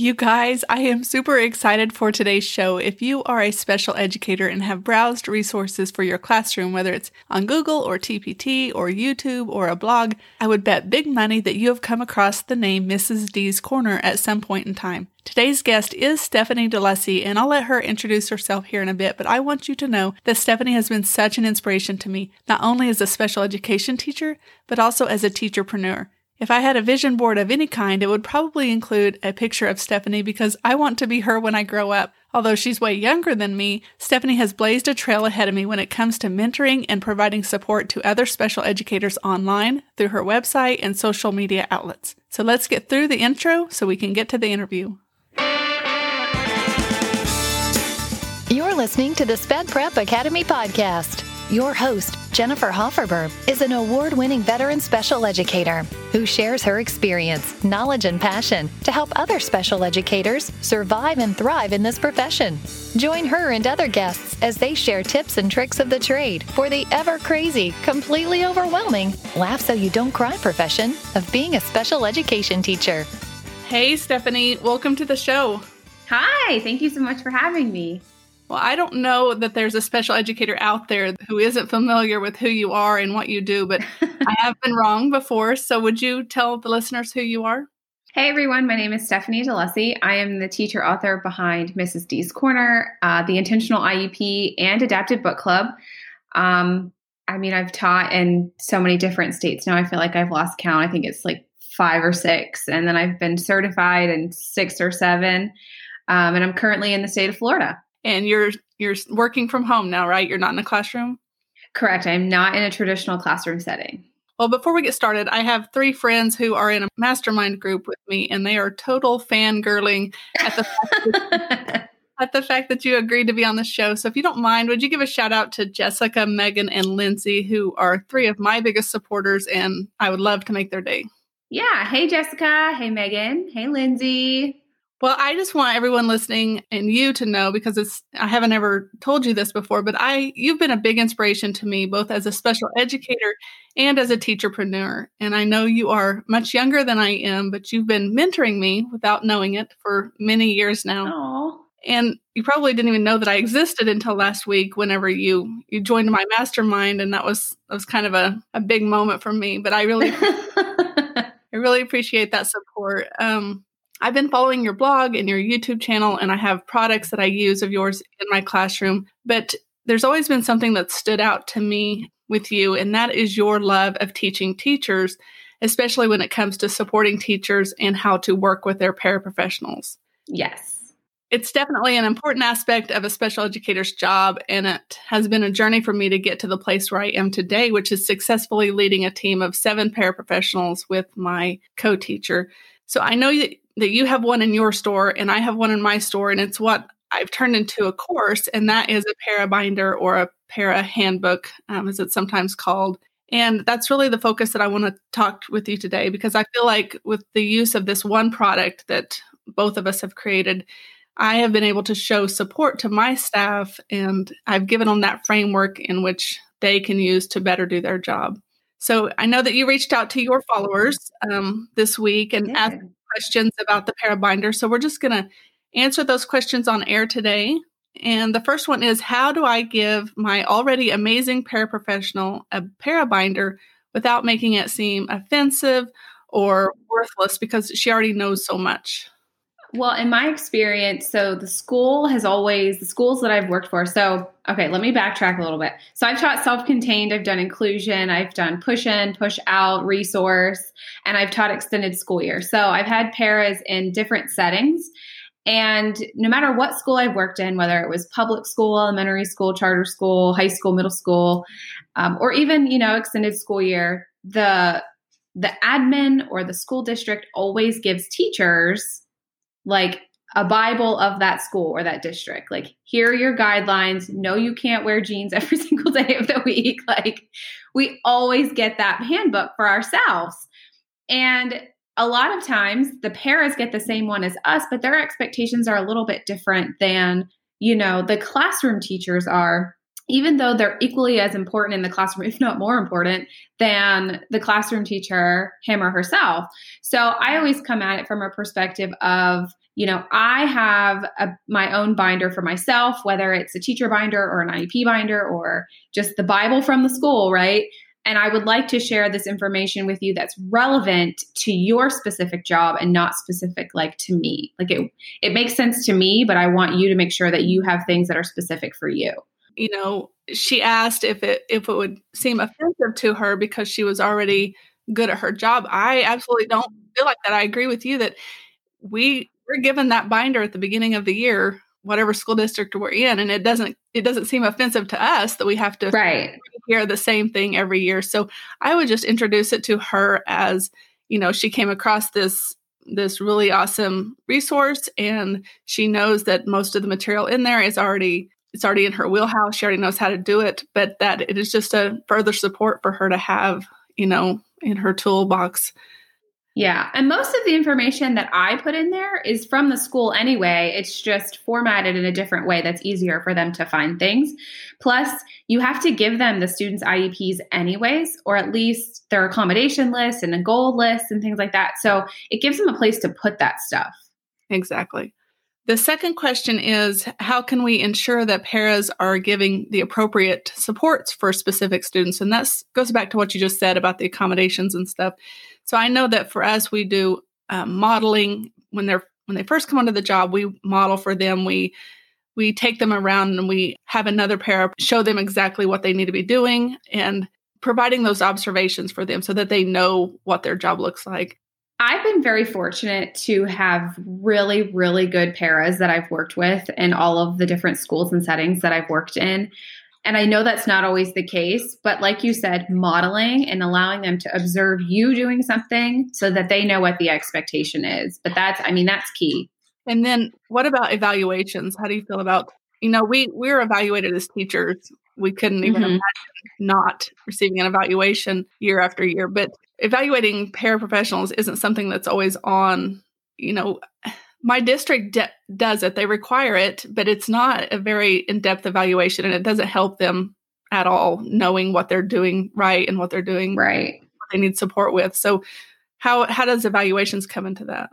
You guys, I am super excited for today's show. If you are a special educator and have browsed resources for your classroom, whether it's on Google or TPT or YouTube or a blog, I would bet big money that you have come across the name Mrs. D's Corner at some point in time. Today's guest is Stephanie DeLussey, and I'll let her introduce herself here in a bit, but I want you to know that Stephanie has been such an inspiration to me, not only as a special education teacher, but also as a teacherpreneur. If I had a vision board of any kind, it would probably include a picture of Stephanie because I want to be her when I grow up. Although she's way younger than me, Stephanie has blazed a trail ahead of me when it comes to mentoring and providing support to other special educators online through her website and social media outlets. So let's get through the intro so we can get to the interview. You're listening to the Sped Prep Academy podcast. Your host, Jennifer Hofferberg, is an award winning veteran special educator who shares her experience, knowledge, and passion to help other special educators survive and thrive in this profession. Join her and other guests as they share tips and tricks of the trade for the ever crazy, completely overwhelming, laugh so you don't cry profession of being a special education teacher. Hey, Stephanie, welcome to the show. Hi, thank you so much for having me. Well, I don't know that there's a special educator out there who isn't familiar with who you are and what you do, but I have been wrong before. So, would you tell the listeners who you are? Hey everyone, my name is Stephanie DeLussey. I am the teacher author behind Mrs. D's Corner, uh, the Intentional IEP, and Adapted Book Club. Um, I mean, I've taught in so many different states now. I feel like I've lost count. I think it's like five or six, and then I've been certified in six or seven. Um, and I'm currently in the state of Florida and you're you're working from home now, right? You're not in a classroom? Correct. I'm not in a traditional classroom setting. Well, before we get started, I have three friends who are in a mastermind group with me, and they are total fangirling at the that, at the fact that you agreed to be on the show. So, if you don't mind, would you give a shout out to Jessica, Megan, and Lindsay, who are three of my biggest supporters, and I would love to make their day. Yeah. Hey, Jessica. Hey, Megan. Hey, Lindsay. Well, I just want everyone listening and you to know because it's I haven't ever told you this before, but I you've been a big inspiration to me both as a special educator and as a teacherpreneur. And I know you are much younger than I am, but you've been mentoring me without knowing it for many years now. Aww. And you probably didn't even know that I existed until last week whenever you you joined my mastermind and that was that was kind of a, a big moment for me. But I really I really appreciate that support. Um I've been following your blog and your YouTube channel, and I have products that I use of yours in my classroom. But there's always been something that stood out to me with you, and that is your love of teaching teachers, especially when it comes to supporting teachers and how to work with their paraprofessionals. Yes. It's definitely an important aspect of a special educator's job, and it has been a journey for me to get to the place where I am today, which is successfully leading a team of seven paraprofessionals with my co teacher. So I know that that you have one in your store and I have one in my store, and it's what I've turned into a course, and that is a para binder or a para handbook, um, as it's sometimes called. And that's really the focus that I want to talk with you today because I feel like with the use of this one product that both of us have created, I have been able to show support to my staff and I've given them that framework in which they can use to better do their job. So I know that you reached out to your followers um, this week and yeah. asked questions about the parabinder. So we're just going to answer those questions on air today. And the first one is How do I give my already amazing paraprofessional a parabinder without making it seem offensive or worthless because she already knows so much? Well, in my experience, so the school has always, the schools that I've worked for, so okay, let me backtrack a little bit. So I've taught self contained, I've done inclusion, I've done push in, push out, resource, and I've taught extended school year. So I've had paras in different settings. And no matter what school I've worked in, whether it was public school, elementary school, charter school, high school, middle school, um, or even, you know, extended school year, the the admin or the school district always gives teachers like a Bible of that school or that district. Like, here are your guidelines. No, you can't wear jeans every single day of the week. Like, we always get that handbook for ourselves. And a lot of times the paras get the same one as us, but their expectations are a little bit different than, you know, the classroom teachers are even though they're equally as important in the classroom, if not more important, than the classroom teacher, him or herself. So I always come at it from a perspective of you know, I have a, my own binder for myself, whether it's a teacher binder or an IEP binder or just the Bible from the school, right? And I would like to share this information with you that's relevant to your specific job and not specific like to me. Like it it makes sense to me, but I want you to make sure that you have things that are specific for you. You know, she asked if it if it would seem offensive to her because she was already good at her job. I absolutely don't feel like that. I agree with you that we we're given that binder at the beginning of the year whatever school district we're in and it doesn't it doesn't seem offensive to us that we have to right. hear the same thing every year so i would just introduce it to her as you know she came across this this really awesome resource and she knows that most of the material in there is already it's already in her wheelhouse she already knows how to do it but that it is just a further support for her to have you know in her toolbox yeah. And most of the information that I put in there is from the school anyway. It's just formatted in a different way that's easier for them to find things. Plus, you have to give them the students' IEPs anyways, or at least their accommodation list and a goal list and things like that. So it gives them a place to put that stuff. Exactly. The second question is how can we ensure that paras are giving the appropriate supports for specific students? And that goes back to what you just said about the accommodations and stuff. So I know that for us, we do um, modeling when they're when they first come onto the job. We model for them. We we take them around and we have another para show them exactly what they need to be doing and providing those observations for them so that they know what their job looks like. I've been very fortunate to have really, really good paras that I've worked with in all of the different schools and settings that I've worked in. And I know that's not always the case, but like you said, modeling and allowing them to observe you doing something so that they know what the expectation is. But that's, I mean, that's key. And then what about evaluations? How do you feel about, you know, we we're evaluated as teachers. We couldn't even mm-hmm. imagine not receiving an evaluation year after year, but evaluating paraprofessionals isn't something that's always on, you know, my district de- does it. They require it, but it's not a very in-depth evaluation and it doesn't help them at all knowing what they're doing right and what they're doing right. What they need support with. So how how does evaluations come into that?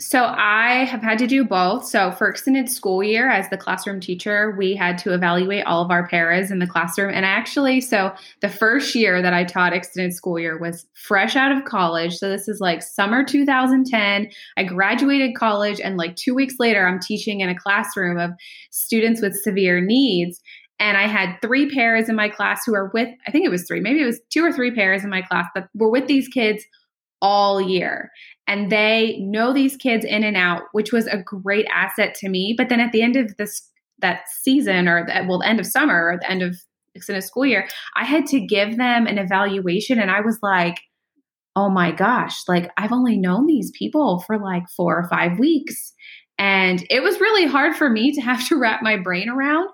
So I have had to do both. So for extended school year as the classroom teacher, we had to evaluate all of our paras in the classroom. And actually, so the first year that I taught extended school year was fresh out of college. So this is like summer 2010. I graduated college and like 2 weeks later I'm teaching in a classroom of students with severe needs. And I had three paras in my class who are with, I think it was three, maybe it was two or three paras in my class that were with these kids all year and they know these kids in and out, which was a great asset to me. But then at the end of this that season, or the, well, the end of summer, or the end of extended school year, I had to give them an evaluation, and I was like, "Oh my gosh! Like I've only known these people for like four or five weeks." And it was really hard for me to have to wrap my brain around.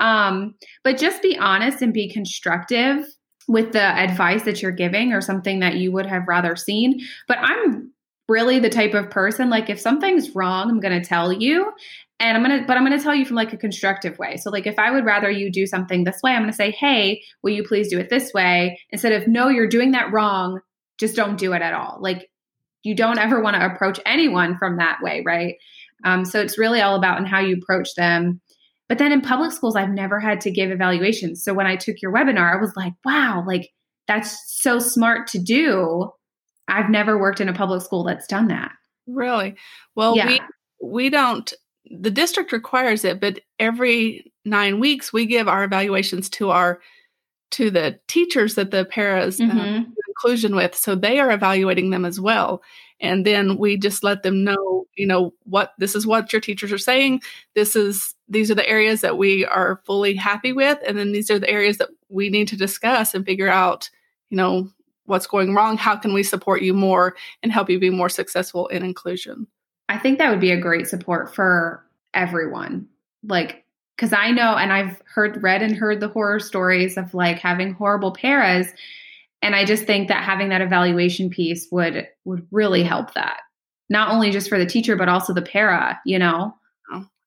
Um, but just be honest and be constructive with the advice that you're giving or something that you would have rather seen. But I'm really the type of person like if something's wrong, I'm going to tell you and I'm going to but I'm going to tell you from like a constructive way. So like if I would rather you do something this way, I'm going to say, "Hey, will you please do it this way?" instead of, "No, you're doing that wrong. Just don't do it at all." Like you don't ever want to approach anyone from that way, right? Um, so it's really all about and how you approach them. But then in public schools, I've never had to give evaluations. So when I took your webinar, I was like, wow, like that's so smart to do I've never worked in a public school that's done that. Really? Well, yeah. we we don't the district requires it, but every 9 weeks we give our evaluations to our to the teachers that the paras uh, mm-hmm. inclusion with so they are evaluating them as well and then we just let them know you know what this is what your teachers are saying. This is these are the areas that we are fully happy with and then these are the areas that we need to discuss and figure out you know what's going wrong how can we support you more and help you be more successful in inclusion. I think that would be a great support for everyone. Like because i know and i've heard read and heard the horror stories of like having horrible paras and i just think that having that evaluation piece would would really help that not only just for the teacher but also the para you know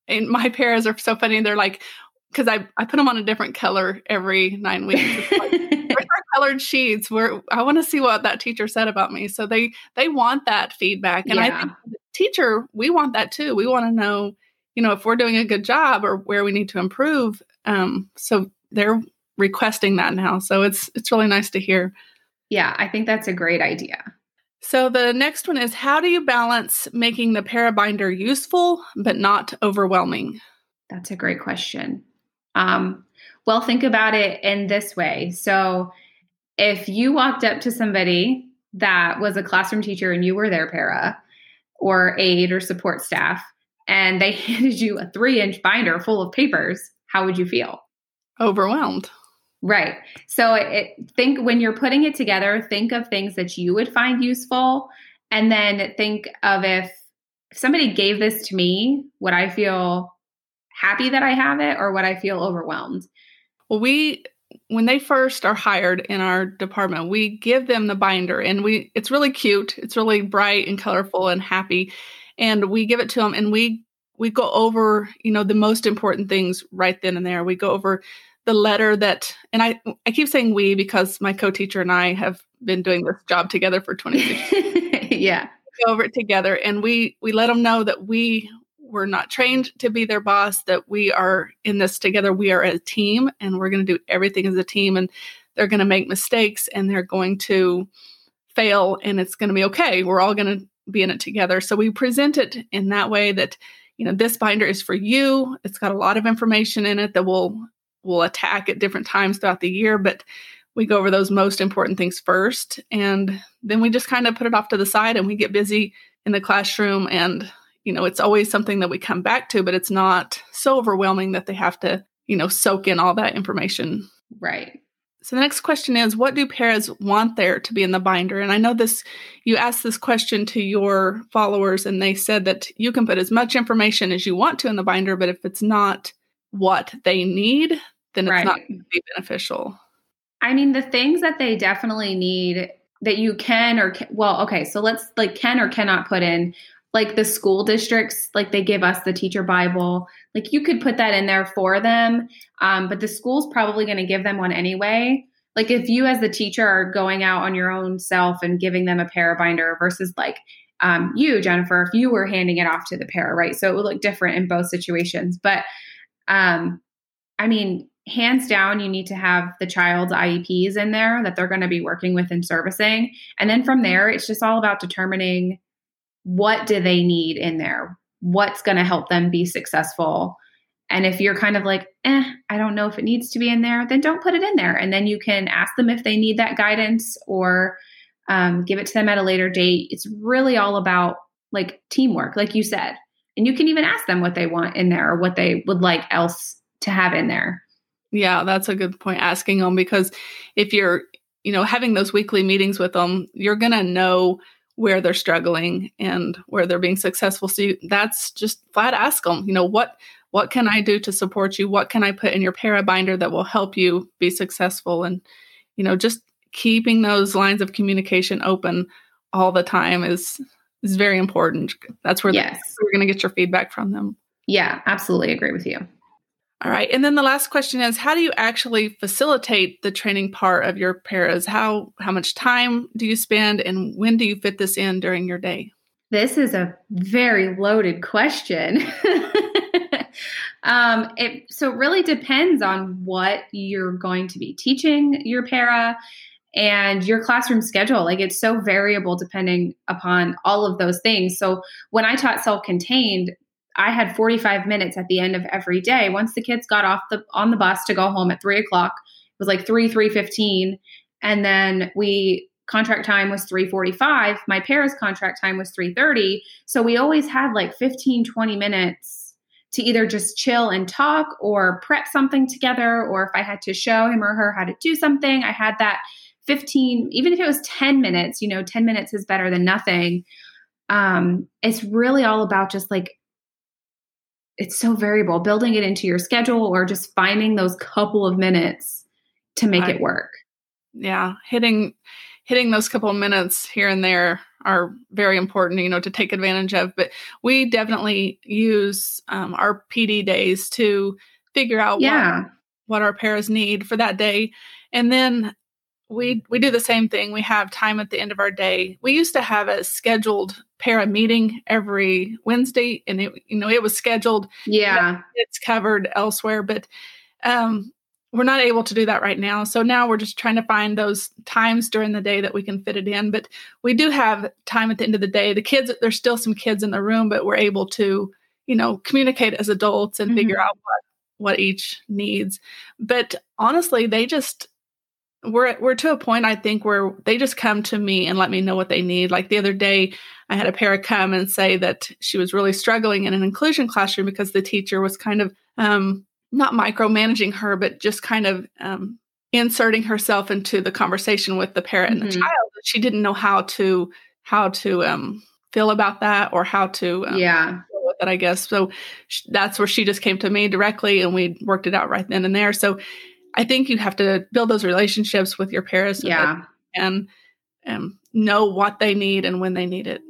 and my paras are so funny they're like because I, I put them on a different color every nine weeks. Like, colored sheets where I want to see what that teacher said about me. So they they want that feedback, and yeah. I think teacher, we want that too. We want to know, you know, if we're doing a good job or where we need to improve. Um, so they're requesting that now. So it's it's really nice to hear. Yeah, I think that's a great idea. So the next one is how do you balance making the parabinder useful but not overwhelming? That's a great question. Um, well, think about it in this way. So if you walked up to somebody that was a classroom teacher and you were their para or aide or support staff, and they handed you a three inch binder full of papers, how would you feel? Overwhelmed. Right. So it, think when you're putting it together, think of things that you would find useful, and then think of if, if somebody gave this to me, would I feel happy that I have it, or would I feel overwhelmed? Well, we when they first are hired in our department, we give them the binder, and we it's really cute. It's really bright and colorful and happy, and we give it to them, and we we go over you know the most important things right then and there. We go over the letter that and I I keep saying we because my co-teacher and I have been doing this job together for 26 years. yeah. go over it together and we we let them know that we were not trained to be their boss that we are in this together we are a team and we're going to do everything as a team and they're going to make mistakes and they're going to fail and it's going to be okay we're all going to be in it together so we present it in that way that you know this binder is for you it's got a lot of information in it that will will attack at different times throughout the year, but we go over those most important things first. And then we just kind of put it off to the side and we get busy in the classroom. And, you know, it's always something that we come back to, but it's not so overwhelming that they have to, you know, soak in all that information. Right. So the next question is what do paras want there to be in the binder? And I know this you asked this question to your followers and they said that you can put as much information as you want to in the binder, but if it's not what they need, then it's right. not going to be beneficial. I mean, the things that they definitely need that you can or can, well, okay, so let's like can or cannot put in like the school districts, like they give us the teacher Bible, like you could put that in there for them, um, but the school's probably going to give them one anyway. Like if you as the teacher are going out on your own self and giving them a parabinder versus like um, you, Jennifer, if you were handing it off to the para, right? So it would look different in both situations, but um, I mean, hands down, you need to have the child's IEPs in there that they're going to be working with and servicing. And then from there, it's just all about determining what do they need in there? What's going to help them be successful? And if you're kind of like, eh, I don't know if it needs to be in there, then don't put it in there. And then you can ask them if they need that guidance or um, give it to them at a later date. It's really all about like teamwork, like you said. And you can even ask them what they want in there or what they would like else to have in there. Yeah, that's a good point asking them because if you're, you know, having those weekly meetings with them, you're going to know where they're struggling and where they're being successful. So you, that's just flat ask them, you know, what what can I do to support you? What can I put in your para binder that will help you be successful and you know, just keeping those lines of communication open all the time is is very important. That's where yes. we're going to get your feedback from them. Yeah, absolutely agree with you. All right. And then the last question is how do you actually facilitate the training part of your paras? How how much time do you spend and when do you fit this in during your day? This is a very loaded question. um, it so it really depends on what you're going to be teaching your para and your classroom schedule. Like it's so variable depending upon all of those things. So when I taught self-contained, I had 45 minutes at the end of every day. Once the kids got off the on the bus to go home at three o'clock, it was like three, three fifteen. And then we contract time was 345. My paras contract time was 330. So we always had like 15, 20 minutes to either just chill and talk or prep something together, or if I had to show him or her how to do something, I had that 15, even if it was 10 minutes, you know, 10 minutes is better than nothing. Um, it's really all about just like, it's so variable, building it into your schedule or just finding those couple of minutes to make I, it work. Yeah. Hitting, hitting those couple of minutes here and there are very important, you know, to take advantage of. But we definitely use um, our PD days to figure out yeah. what, what our paras need for that day. And then we we do the same thing. We have time at the end of our day. We used to have a scheduled para meeting every Wednesday, and it you know it was scheduled. Yeah, it's covered elsewhere, but um, we're not able to do that right now. So now we're just trying to find those times during the day that we can fit it in. But we do have time at the end of the day. The kids, there's still some kids in the room, but we're able to you know communicate as adults and mm-hmm. figure out what what each needs. But honestly, they just we're we're to a point I think where they just come to me and let me know what they need. Like the other day, I had a parent come and say that she was really struggling in an inclusion classroom because the teacher was kind of um, not micromanaging her, but just kind of um, inserting herself into the conversation with the parent mm-hmm. and the mm-hmm. child. She didn't know how to how to um, feel about that or how to um, yeah that I guess. So sh- that's where she just came to me directly, and we worked it out right then and there. So I think you have to build those relationships with your parents, yeah, and um, know what they need and when they need it.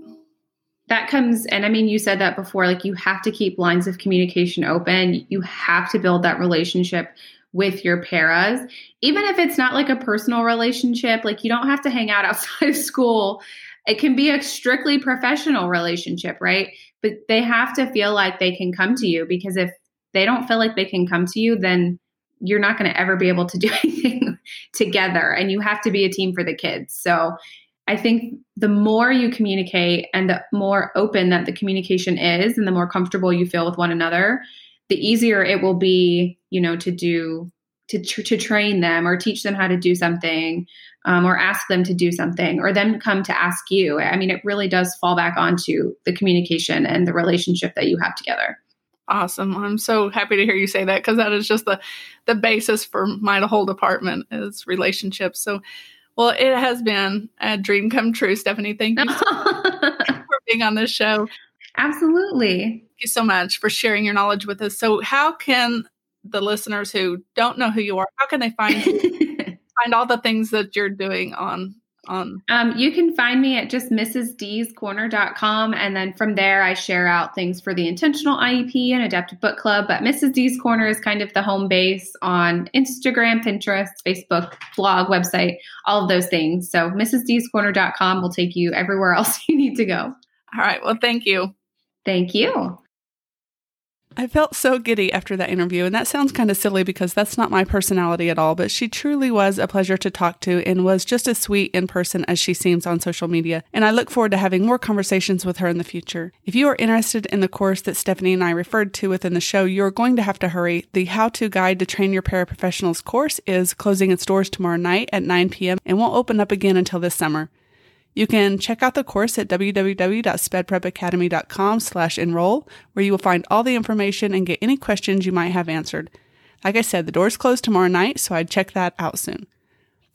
That comes, and I mean, you said that before. Like you have to keep lines of communication open. You have to build that relationship with your paras, even if it's not like a personal relationship. Like you don't have to hang out outside of school. It can be a strictly professional relationship, right? But they have to feel like they can come to you because if they don't feel like they can come to you, then you're not going to ever be able to do anything together and you have to be a team for the kids. So I think the more you communicate and the more open that the communication is and the more comfortable you feel with one another, the easier it will be, you know, to do to to train them or teach them how to do something um, or ask them to do something or them come to ask you. I mean, it really does fall back onto the communication and the relationship that you have together. Awesome. I'm so happy to hear you say that because that is just the the basis for my whole department is relationships. So, well, it has been a dream come true, Stephanie. Thank you for being on this show. Absolutely. Thank you so much for sharing your knowledge with us. So, how can the listeners who don't know who you are, how can they find find all the things that you're doing on um, um, you can find me at just mrsdscorner.com. And then from there, I share out things for the intentional IEP and adapted book club. But Mrs. D's Corner is kind of the home base on Instagram, Pinterest, Facebook, blog, website, all of those things. So mrsdscorner.com will take you everywhere else you need to go. All right. Well, thank you. Thank you. I felt so giddy after that interview, and that sounds kind of silly because that's not my personality at all, but she truly was a pleasure to talk to and was just as sweet in person as she seems on social media. And I look forward to having more conversations with her in the future. If you are interested in the course that Stephanie and I referred to within the show, you're going to have to hurry. The How to Guide to Train Your Paraprofessionals course is closing its doors tomorrow night at 9 p.m. and won't open up again until this summer. You can check out the course at www.spedprepacademy.com slash enroll, where you will find all the information and get any questions you might have answered. Like I said, the doors close tomorrow night, so I'd check that out soon.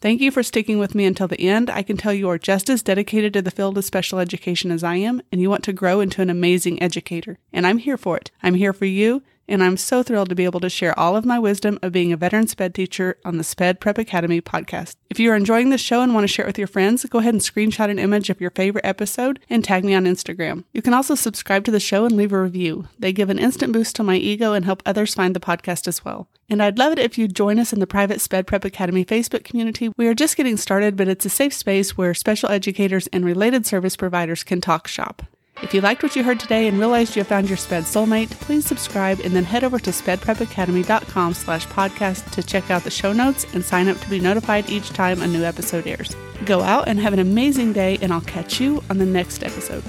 Thank you for sticking with me until the end. I can tell you are just as dedicated to the field of special education as I am, and you want to grow into an amazing educator. And I'm here for it. I'm here for you, and I'm so thrilled to be able to share all of my wisdom of being a veteran SPED teacher on the SPED Prep Academy podcast. If you are enjoying this show and want to share it with your friends, go ahead and screenshot an image of your favorite episode and tag me on Instagram. You can also subscribe to the show and leave a review. They give an instant boost to my ego and help others find the podcast as well. And I'd love it if you'd join us in the private SPED Prep Academy Facebook community. We are just getting started, but it's a safe space where special educators and related service providers can talk shop. If you liked what you heard today and realized you have found your SPED soulmate, please subscribe and then head over to spedprepacademy.com slash podcast to check out the show notes and sign up to be notified each time a new episode airs. Go out and have an amazing day, and I'll catch you on the next episode.